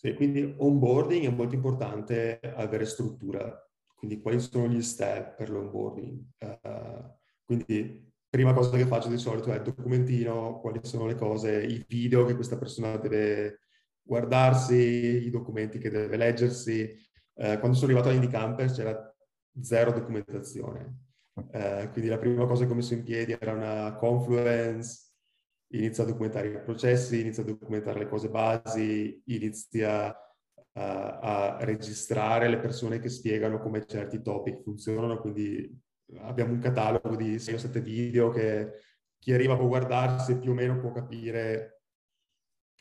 Speaker 4: Sì, quindi onboarding è molto importante avere struttura, quindi quali sono gli step per l'onboarding. Uh, quindi prima cosa che faccio di solito è il documentino, quali sono le cose, i video che questa persona deve guardarsi, i documenti che deve leggersi. Uh, quando sono arrivato all'Indie Campus c'era zero documentazione. Uh, quindi la prima cosa che ho messo in piedi era una Confluence, inizia a documentare i processi, inizia a documentare le cose basi, inizia a, a registrare le persone che spiegano come certi topic funzionano, quindi abbiamo un catalogo di 6 o 7 video che chi arriva può guardarsi e più o meno può capire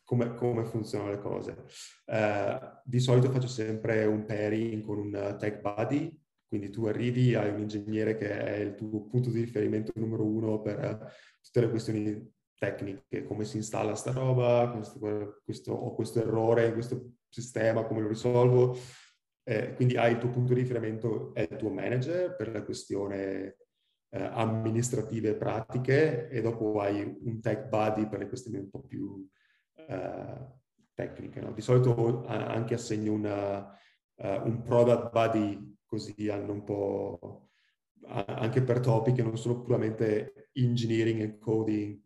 Speaker 4: come, come funzionano le cose. Uh, di solito faccio sempre un pairing con un tech buddy, quindi tu arrivi, hai un ingegnere che è il tuo punto di riferimento numero uno per tutte le questioni tecniche, come si installa sta roba, questo, questo, ho questo errore in questo sistema, come lo risolvo. Eh, quindi hai il tuo punto di riferimento, è il tuo manager per la questione eh, amministrative e pratiche e dopo hai un tech buddy per le questioni un po' più eh, tecniche. No? Di solito anche assegno una, uh, un product buddy così hanno un po' anche per topic che non sono puramente engineering e coding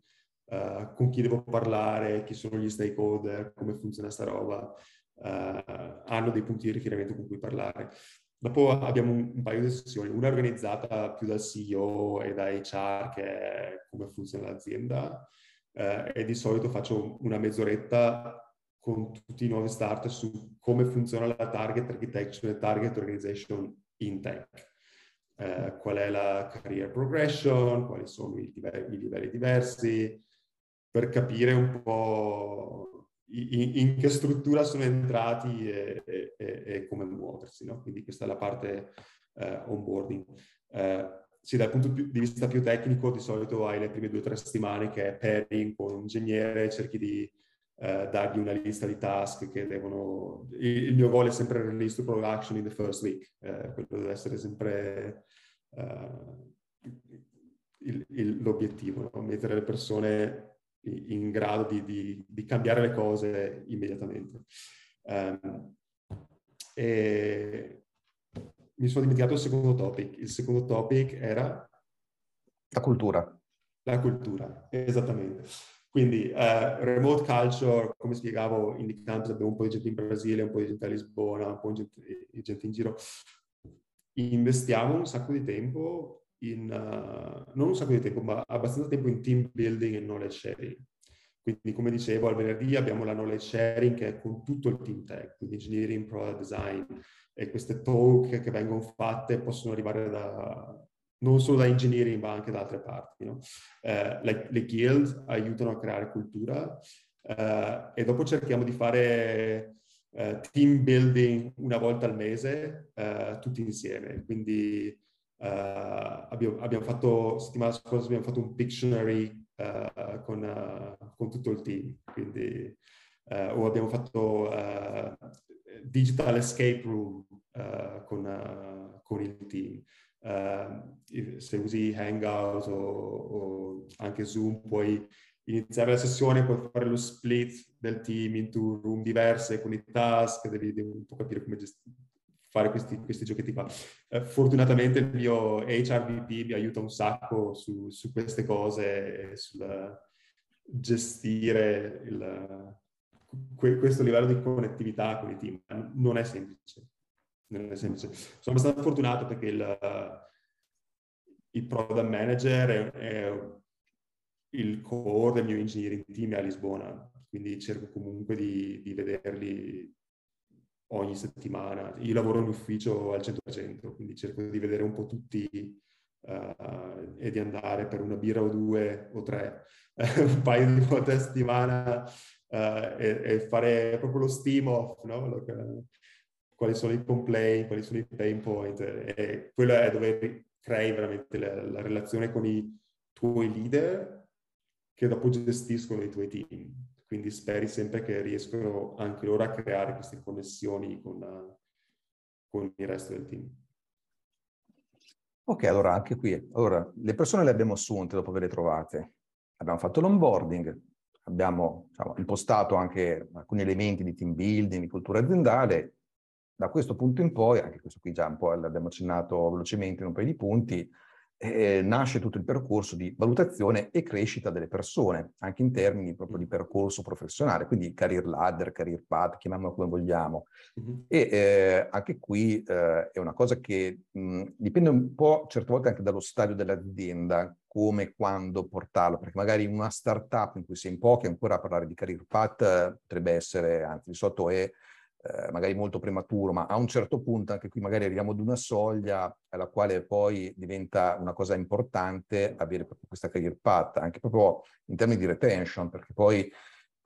Speaker 4: uh, con chi devo parlare, chi sono gli stakeholder, come funziona sta roba, uh, hanno dei punti di riferimento con cui parlare. Dopo abbiamo un, un, paio di sessioni, una organizzata più dal CEO e da HR, che è come funziona l'azienda, uh, e di solito faccio una mezz'oretta con tutti i nuovi starter su come funziona la target architecture e target organization in tech. Uh, qual è la career progression, quali sono i livelli, i livelli diversi, per capire un po' in, in che struttura sono entrati e, e, e come muoversi. No? Quindi questa è la parte eh, onboarding. Eh, sì, dal punto di vista più tecnico, di solito hai le prime due o tre settimane che è pairing con un ingegnere, cerchi di eh, dargli una lista di task che devono... Il, il mio goal è sempre release to production in the first week, eh, quello deve essere sempre uh, il, il, l'obiettivo, no? mettere le persone in grado di, di, di cambiare le cose immediatamente. Um, mi sono dimenticato il secondo topic. Il secondo topic era...
Speaker 3: La cultura.
Speaker 4: La cultura, esattamente. Quindi uh, remote culture, come spiegavo, in The Campus abbiamo un po' di gente in Brasile, un po' di gente a Lisbona, un po' di gente, di gente in giro. Investiamo un sacco di tempo in, uh, non un sacco di tempo, ma abbastanza tempo in team building e knowledge sharing. Quindi, come dicevo, al venerdì abbiamo la knowledge sharing che è con tutto il team tech, quindi engineering, product design, e queste talk che vengono fatte possono arrivare da, non solo da engineering, ma anche da altre parti. No? Eh, le, le, guild aiutano a creare cultura eh, e dopo cerchiamo di fare eh, team building una volta al mese, eh, tutti insieme. Quindi abbiamo, abbiamo, fatto, settimana scorsa abbiamo fatto un Pictionary uh, con, uh, con, tutto il team, quindi o abbiamo fatto Digital Escape Room con, con, il team. se usi Hangout o, o, anche Zoom puoi iniziare la sessione, puoi fare lo split del team into room diverse con i task, devi, devi un po' capire come gestire fare questi, questi giochetti qua. Eh, fortunatamente il mio HRVP mi aiuta un sacco su, su queste cose, sul gestire il, que, questo livello di connettività con i team. Non è semplice. Non è semplice. Sono abbastanza fortunato perché il, il product manager è, è il core del mio engineering team a Lisbona, quindi cerco comunque di, di vederli ogni settimana. Io lavoro in ufficio al 100%, quindi cerco di vedere un po' tutti uh, e di andare per una birra o due o tre un paio di volte a settimana uh, e, e, fare proprio lo steam off, no? quali sono i complaint, quali sono i pain point e quello è dove crei veramente la, la relazione con i tuoi leader che dopo gestiscono i tuoi team. Quindi speri sempre che riescono anche loro a creare queste connessioni con, uh, con il resto del team.
Speaker 3: Ok, allora anche qui. Allora, le persone le abbiamo assunte dopo averle trovate. Abbiamo fatto l'onboarding, abbiamo diciamo, impostato anche alcuni elementi di team building, di cultura aziendale. Da questo punto in poi, anche questo qui già un po' l'abbiamo accennato velocemente in un paio di punti, eh, nasce tutto il percorso di valutazione e crescita delle persone, anche in termini proprio di percorso professionale, quindi career ladder, career path, chiamiamolo come vogliamo. Mm-hmm. E eh, anche qui eh, è una cosa che mh, dipende un po' certe volte anche dallo stadio dell'azienda, come e quando portarlo, perché magari in una startup in cui si è in pochi ancora a parlare di career path potrebbe essere, anzi di sotto è eh, magari molto prematuro, ma a un certo punto anche qui magari arriviamo ad una soglia alla quale poi diventa una cosa importante avere proprio questa career path, anche proprio in termini di retention, perché poi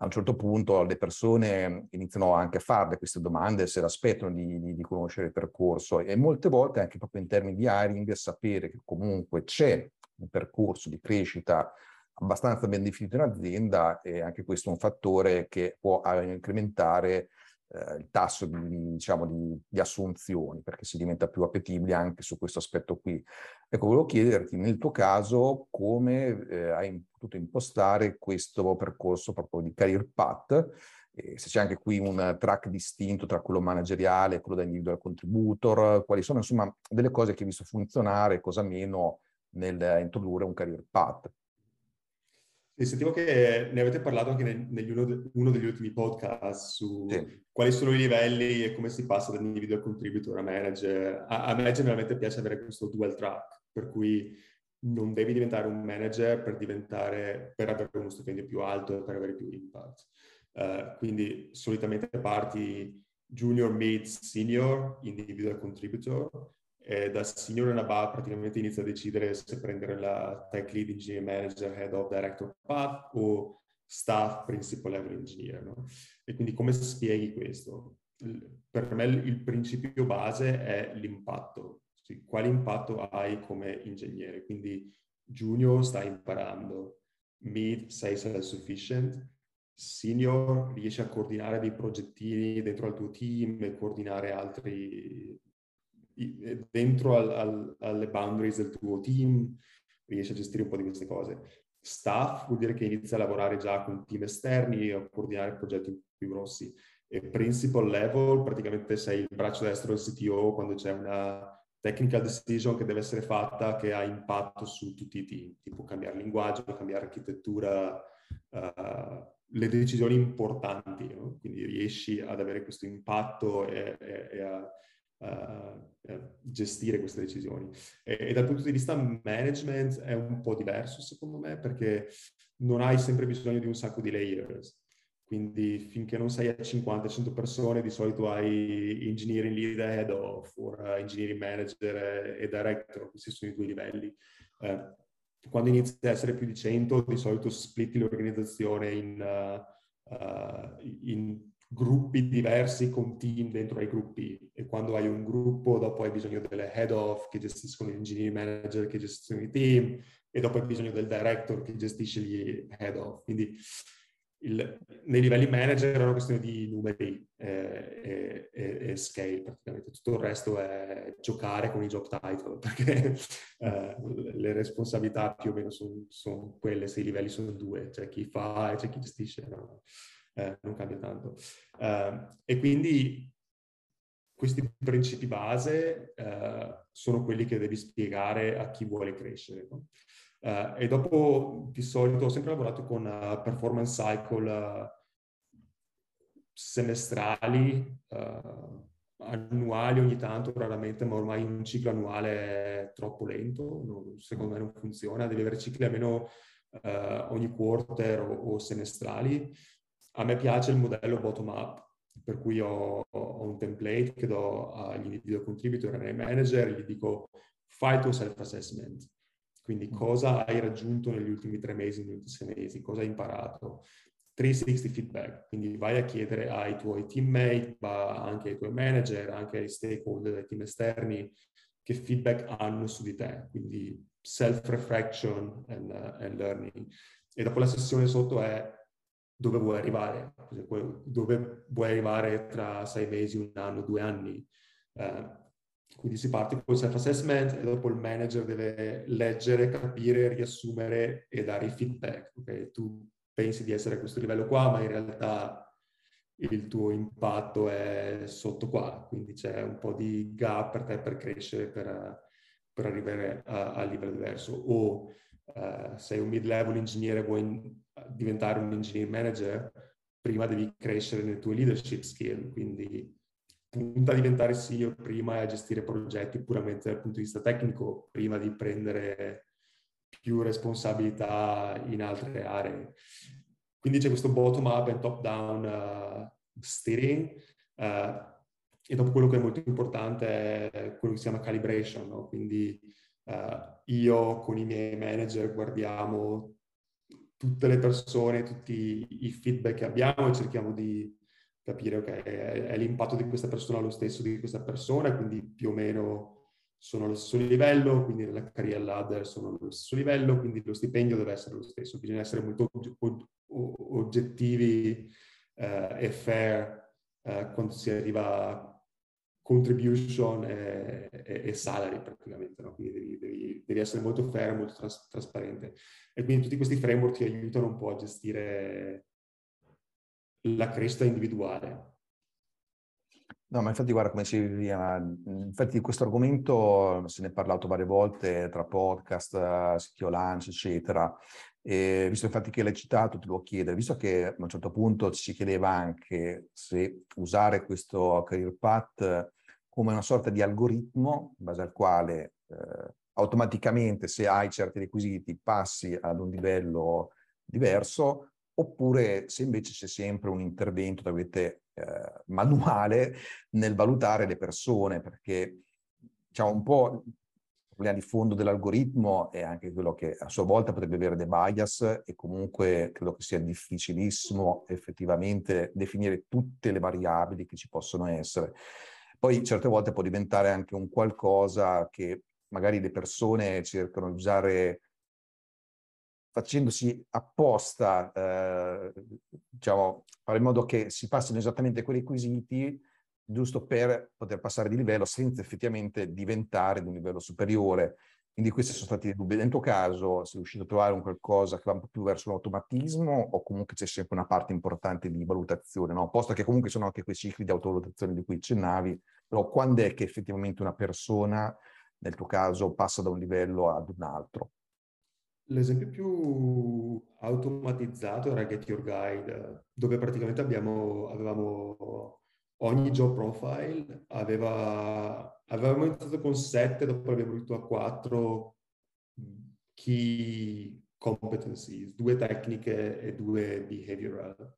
Speaker 3: a un certo punto le persone iniziano anche a farle queste domande se l'aspettano di, di, di, conoscere il percorso. E molte volte anche proprio in termini di hiring sapere che comunque c'è un percorso di crescita abbastanza ben definito in azienda e anche questo è un fattore che può incrementare eh, il tasso di, diciamo, di, di, assunzioni, perché si diventa più appetibile anche su questo aspetto qui. Ecco, volevo chiederti nel tuo caso come eh, hai potuto impostare questo percorso proprio di career path, eh, se c'è anche qui un track distinto tra quello manageriale e quello da individual contributor, quali sono insomma delle cose che hai visto funzionare, cosa meno nel introdurre un career path.
Speaker 4: E sentivo che ne avete parlato anche negli uno, uno, degli ultimi podcast su sì. quali sono i livelli e come si passa da individual contributor a manager. A, a me generalmente piace avere questo dual track, per cui non devi diventare un manager per, diventare, per avere uno stipendio più alto e per avere più impact. Uh, quindi solitamente parti junior, mid, senior, individual contributor e da in above praticamente inizia a decidere se prendere la tech lead engineer manager, head of director path o staff principal level engineer. No? E quindi come spieghi questo? Per me il principio base è l'impatto. Sì, quale impatto hai come ingegnere? Quindi junior stai imparando, mid sei self-sufficient, senior riesci a coordinare dei progettini dentro al tuo team e coordinare altri dentro al, al, alle boundaries del tuo team, riesci a gestire un po' di queste cose. Staff vuol dire che inizi a lavorare già con team esterni, a coordinare progetti più grossi. E principal level, praticamente sei il braccio destro del CTO quando c'è una technical decision che deve essere fatta che ha impatto su tutti i team, tipo cambiare linguaggio, cambiare architettura, uh, le decisioni importanti, no? quindi riesci ad avere questo impatto e, e, e a gestire queste decisioni. E, e, dal punto di vista management è un po' diverso secondo me perché non hai sempre bisogno di un sacco di layers. Quindi finché non sei a 50-100 persone, di solito hai engineering lead head of, or uh, engineering manager e, director, questi sono i due livelli. Uh, quando inizi a essere più di 100, di solito splitti l'organizzazione in, uh, uh, in gruppi diversi con team dentro ai gruppi e quando hai un gruppo dopo hai bisogno delle head of che gestiscono gli engineering manager che gestiscono i team e dopo hai bisogno del director che gestisce gli head of. Quindi il, nei livelli manager è una questione di numeri eh, e, e, scale praticamente. Tutto il resto è giocare con i job title perché eh, le responsabilità più o meno sono son quelle se i livelli sono due, c'è chi fa e c'è chi gestisce. No? Eh, non cambia tanto. Uh, e quindi questi principi base uh, sono quelli che devi spiegare a chi vuole crescere. No? Uh, e dopo, di solito, ho sempre lavorato con performance cycle semestrali, annuali ogni tanto, raramente, ma ormai un ciclo annuale è troppo lento, non, secondo me non funziona, devi avere cicli almeno ogni quarter o, o semestrali a me piace il modello bottom-up, per cui ho, ho, un template che do agli individual contributor e ai manager, gli dico fai il tuo self-assessment. Quindi cosa hai raggiunto negli ultimi tre mesi, negli ultimi sei mesi, cosa hai imparato. 360 feedback, quindi vai a chiedere ai tuoi teammate, ma anche ai tuoi manager, anche ai stakeholder, ai team esterni, che feedback hanno su di te. Quindi self-reflection and, uh, and learning. E dopo la sessione sotto è dove vuoi arrivare, dove vuoi arrivare tra sei mesi, un anno, due anni. Uh, quindi si parte con il self-assessment e dopo il manager deve leggere, capire, riassumere e dare i feedback. Okay? Tu pensi di essere a questo livello qua, ma in realtà il tuo impatto è sotto qua, quindi c'è un po' di gap per te per crescere, per, per arrivare a, a, livello diverso. O uh, sei un mid-level ingegnere, vuoi diventare un engineer manager, prima devi crescere nelle tue leadership skill, quindi punta a diventare CEO prima e a gestire progetti puramente dal punto di vista tecnico, prima di prendere più responsabilità in altre aree. Quindi c'è questo bottom up e top down uh, steering. Uh, e dopo quello che è molto importante è quello che si chiama calibration, no? quindi uh, io con i miei manager guardiamo tutte le persone, tutti i feedback che abbiamo e cerchiamo di capire, ok, è, è l'impatto di questa persona lo stesso di questa persona, quindi più o meno sono allo stesso livello, quindi nella career ladder sono allo stesso livello, quindi lo stipendio deve essere lo stesso, bisogna essere molto oggettivi eh, e fair eh, quando si arriva contribution e, e, e salary praticamente, no? quindi devi, devi, devi, essere molto fair, molto tras- trasparente. E quindi tutti questi framework ti aiutano un po' a gestire la crescita individuale.
Speaker 3: No, ma infatti guarda come dicevi prima, infatti questo argomento se ne è parlato varie volte tra podcast, sito lunch, eccetera. E visto infatti che l'hai citato, ti devo chiedere, visto che a un certo punto ci si chiedeva anche se usare questo career path come una sorta di algoritmo in base al quale eh, automaticamente se hai certi requisiti passi ad un livello diverso, oppure se invece c'è sempre un intervento, virgolette, eh, manuale nel valutare le persone, perché diciamo un po' il problema di fondo dell'algoritmo è anche quello che a sua volta potrebbe avere dei bias e comunque credo che sia difficilissimo effettivamente definire tutte le variabili che ci possono essere. Poi certe volte può diventare anche un qualcosa che magari le persone cercano di usare facendosi apposta, eh, diciamo, fare in modo che si passino esattamente quei requisiti giusto per poter passare di livello senza effettivamente diventare di un livello superiore. Quindi questi sono stati i dubbi. Nel tuo caso sei riuscito a trovare un qualcosa che va un po' più verso l'automatismo o comunque c'è sempre una parte importante di valutazione, no? Posto che comunque sono anche quei cicli di autovalutazione di cui accennavi, però quando è che effettivamente una persona, nel tuo caso, passa da un livello ad un altro?
Speaker 4: L'esempio più automatizzato era Get Your Guide, dove praticamente abbiamo, avevamo ogni job profile, aveva, avevamo iniziato con 7, dopo abbiamo ridotto a 4 key competencies, due tecniche e due behavioral.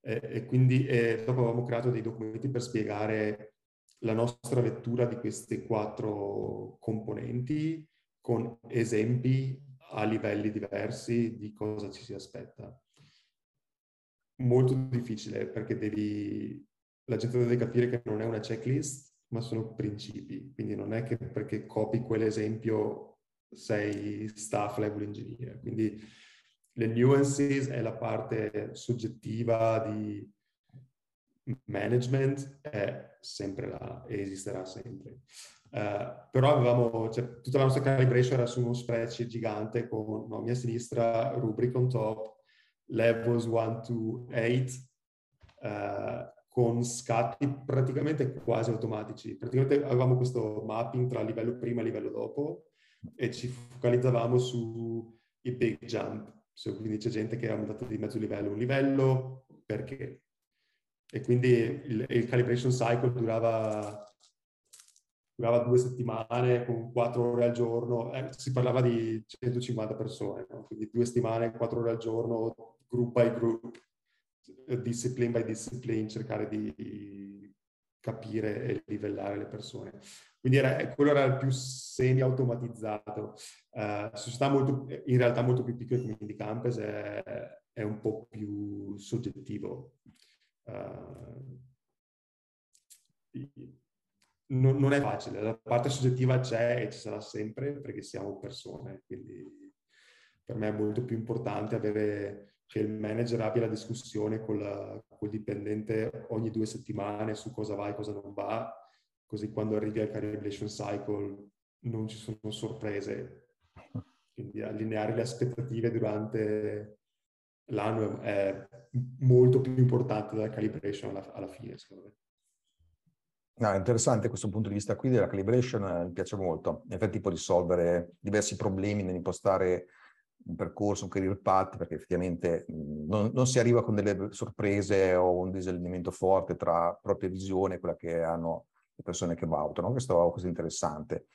Speaker 4: E, e quindi e dopo avevamo creato dei documenti per spiegare la nostra lettura di queste quattro componenti con esempi a livelli diversi di cosa ci si aspetta. Molto difficile perché devi, la gente deve capire che non è una checklist, ma sono principi. Quindi non è che perché copi quell'esempio sei staff level engineer. Quindi le nuances è la parte soggettiva di management è sempre là e esisterà sempre. Uh, però avevamo, cioè, tutta la nostra calibration era su uno spreadsheet gigante con no, mia sinistra rubric on top, levels 1 to 8, uh, con scatti praticamente quasi automatici. Praticamente avevamo questo mapping tra livello prima e livello dopo e ci focalizzavamo sui big jump. So, quindi c'è gente che è aumentato di mezzo livello un livello, perché? E quindi il, il calibration cycle durava durava due settimane con quattro ore al giorno, eh, si parlava di 150 persone, no? quindi due settimane, quattro ore al giorno, group by group, discipline by discipline, cercare di capire e livellare le persone. Quindi era, quello era il più semi-automatizzato. Uh, società molto, in realtà molto più piccole come Indie Campus è, è un po' più soggettivo. Uh, non, non, è facile, la parte soggettiva c'è e ci sarà sempre perché siamo persone, quindi per me è molto più importante avere che il manager abbia la discussione con, col dipendente ogni due settimane su cosa va e cosa non va, così quando arrivi al calibration cycle non ci sono sorprese. Quindi allineare le aspettative durante l'anno è molto più importante della calibration alla, alla fine, secondo me.
Speaker 3: No, interessante questo punto di vista qui della calibration, eh, mi piace molto. In effetti può risolvere diversi problemi nell'impostare un percorso, un career path, perché effettivamente non, non, si arriva con delle sorprese o un disallineamento forte tra propria visione e quella che hanno le persone che valutano. Questo è cosa interessante.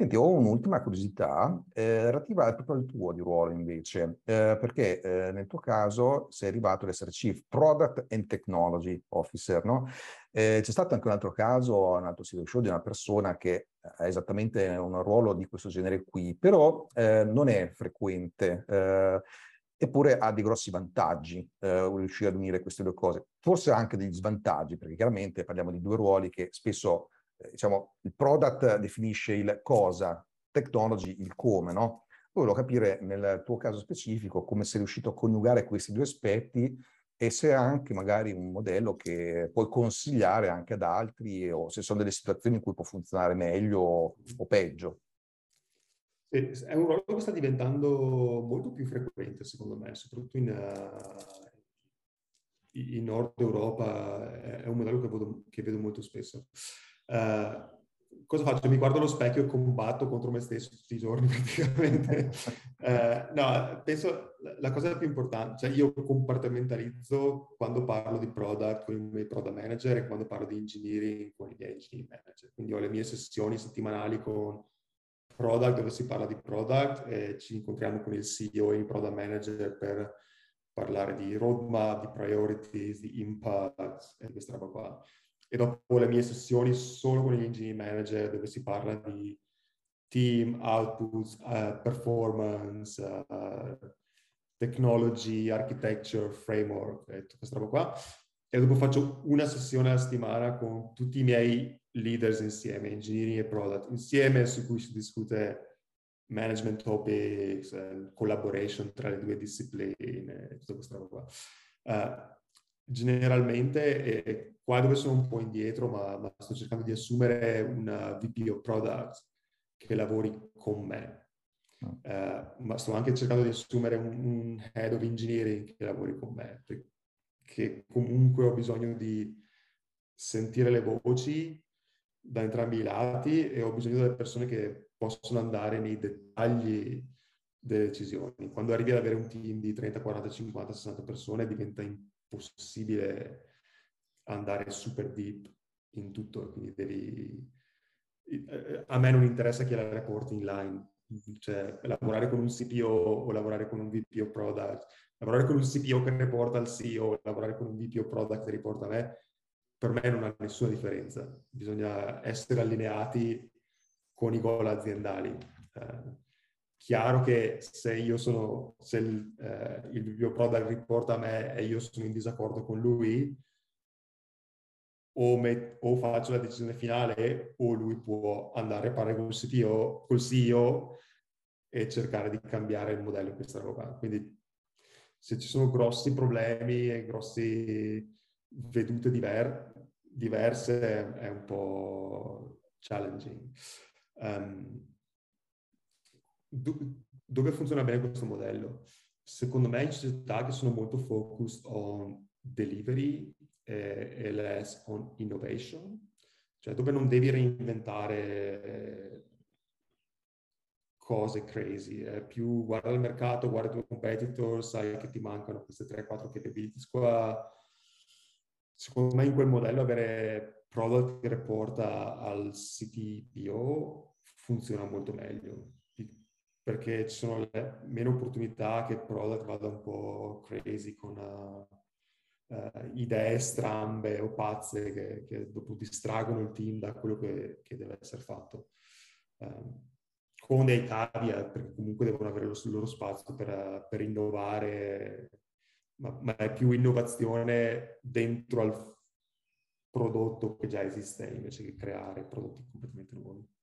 Speaker 3: Senti, ho un'ultima curiosità eh, relativa proprio al tuo di ruolo invece, eh, perché eh, nel tuo caso sei arrivato ad essere Chief Product and Technology Officer, no? Eh, c'è stato anche un altro caso, un altro sito show di una persona che ha esattamente un ruolo di questo genere qui, però eh, non è frequente, eh, eppure ha dei grossi vantaggi riuscire ad unire queste due cose. Forse anche degli svantaggi, perché chiaramente parliamo di due ruoli che spesso eh, diciamo, il product definisce il cosa, technology il come, no? Volevo capire nel tuo caso specifico come sei riuscito a coniugare questi due aspetti e se è anche magari un modello che puoi consigliare anche ad altri o se sono delle situazioni in cui può funzionare meglio o peggio.
Speaker 4: È un ruolo che sta diventando molto più frequente, secondo me, soprattutto in, uh, in Nord Europa. È un modello che vedo, che vedo molto spesso. Uh, cosa faccio? Mi guardo allo specchio e combatto contro me stesso tutti i giorni praticamente. uh, no, penso la cosa più importante, cioè io compartimentalizzo quando parlo di product con i miei product manager e quando parlo di engineering con i miei engineering manager. Quindi ho le mie sessioni settimanali con product dove si parla di product e ci incontriamo con il CEO e il product manager per parlare di roadmap, di priorities, di impact e questa roba qua e dopo le mie sessioni solo con gli engineering manager dove si parla di team, outputs, uh, performance, uh, technology, architecture, framework e tutta questa roba qua. E dopo faccio una sessione alla settimana con tutti i miei leaders insieme, engineering e product, insieme su cui si discute management topics, uh, collaboration tra le due discipline, tutta questa roba qua. Uh, generalmente, e qua dove sono un po' indietro, ma, ma sto cercando di assumere una VP of Product che lavori con me. Uh, ma sto anche cercando di assumere un, un, head of engineering che lavori con me, perché comunque ho bisogno di sentire le voci da entrambi i lati e ho bisogno delle persone che possono andare nei dettagli delle decisioni. Quando arrivi ad avere un team di 30, 40, 50, 60 persone diventa possibile andare super deep in tutto, quindi devi... Eh, a me non interessa chi la reporting line, cioè lavorare con un CPO o lavorare con un VPO product, lavorare con un CPO che riporta al CEO, lavorare con un VPO product che riporta a me, per me non ha nessuna differenza. Bisogna essere allineati con i goal aziendali. Eh, chiaro che se io sono, se il, eh, il mio product riporta a me e io sono in disaccordo con lui, o, met, o, faccio la decisione finale o lui può andare a parlare col CTO, col CEO e cercare di cambiare il modello in questa roba. Quindi se ci sono grossi problemi e grossi vedute diver, diverse è un po' challenging. Um, do, dove funziona bene questo modello? Secondo me in società che sono molto focused on delivery e, e less on innovation, cioè dove non devi reinventare cose crazy, è più guarda il mercato, guarda i tuoi competitor, sai che ti mancano queste 3-4 capabilities qua. Secondo me in quel modello avere product che riporta al CTPO funziona molto meglio perché ci sono meno opportunità che il product vada un po' crazy con, uh, uh, idee strambe o pazze che, che, dopo distraggono il team da quello che, che deve essere fatto. Um, con dei caveat, perché comunque devono avere il loro spazio per, per innovare, ma, ma, è più innovazione dentro al prodotto che già esiste invece che creare prodotti completamente nuovi.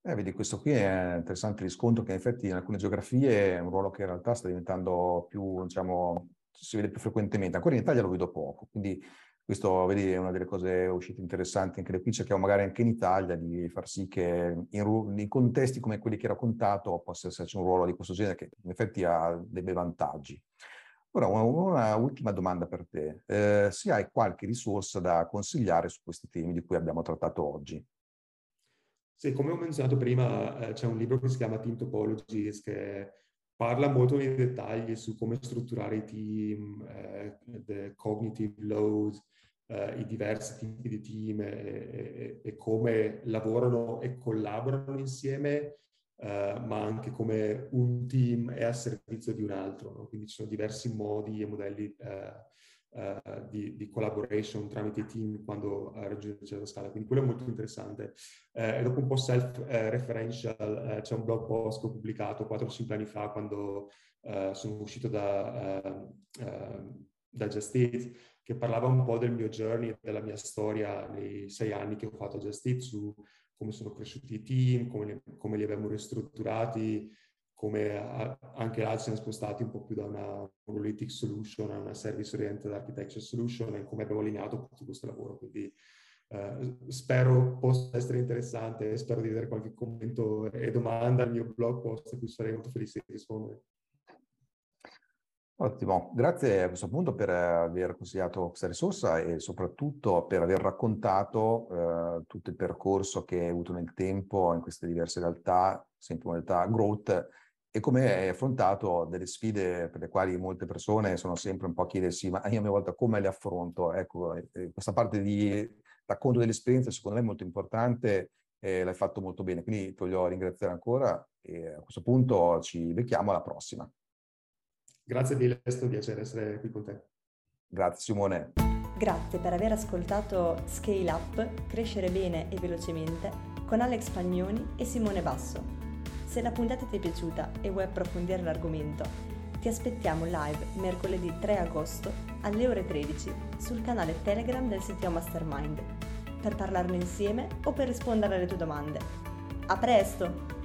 Speaker 3: Eh, vedi, questo qui è interessante riscontro che in effetti in alcune geografie è un ruolo che in realtà sta diventando più, diciamo, si vede più frequentemente. Ancora in Italia lo vedo poco, quindi questo, vedi, è una delle cose uscite interessanti anche da qui. Cerchiamo magari anche in Italia di far sì che in, in contesti come quelli che hai raccontato possa esserci un ruolo di questo genere che in effetti ha dei bei vantaggi. Ora, una, una ultima domanda per te. Eh, se hai qualche risorsa da consigliare su questi temi di cui abbiamo trattato oggi.
Speaker 4: Sì, come ho menzionato prima, eh, c'è un libro che si chiama Team Topologies che parla molto nei dettagli su come strutturare i team, eh, the cognitive load, eh, i diversi tipi di team e, e, e, come lavorano e collaborano insieme Uh, ma anche come un team è a servizio di un altro. No? Quindi ci sono diversi modi e modelli uh, uh, di, di, collaboration tramite i team quando raggiunge certa scala. Quindi quello è molto interessante. e dopo un po' self-referential, c'è un blog post che ho pubblicato 4-5 anni fa quando sono uscito da, da Just Eat, che parlava un po' del mio journey, della mia storia nei sei anni che ho fatto a Just Eat su come sono cresciuti i team, come come li abbiamo ristrutturati, come anche là ci siamo spostati un po' più da una monolithic solution a una service oriented architecture solution e come abbiamo allineato tutto questo lavoro. Quindi eh, spero possa essere interessante spero di avere qualche commento e domanda al mio blog post a cui sarei molto felice di rispondere.
Speaker 3: Ottimo, grazie a questo punto per aver consigliato questa risorsa e soprattutto per aver raccontato eh, tutto il percorso che hai avuto nel tempo in queste diverse realtà, sempre modalità growth, e come hai affrontato delle sfide per le quali molte persone sono sempre un po' a chiedersi, ma io a mia volta come le affronto? Ecco, eh, questa parte di racconto dell'esperienza secondo me è molto importante e l'hai fatto molto bene, quindi ti voglio ringraziare ancora e a questo punto ci becchiamo alla prossima.
Speaker 4: Grazie mille, è stato un piacere essere qui con te.
Speaker 3: Grazie Simone.
Speaker 2: Grazie per aver ascoltato Scale Up, crescere bene e velocemente con Alex Pagnoni e Simone Basso. Se la puntata ti è piaciuta e vuoi approfondire l'argomento, ti aspettiamo live mercoledì 3 agosto alle ore 13 sul canale Telegram del CTO Mastermind per parlarne insieme o per rispondere alle tue domande. A presto!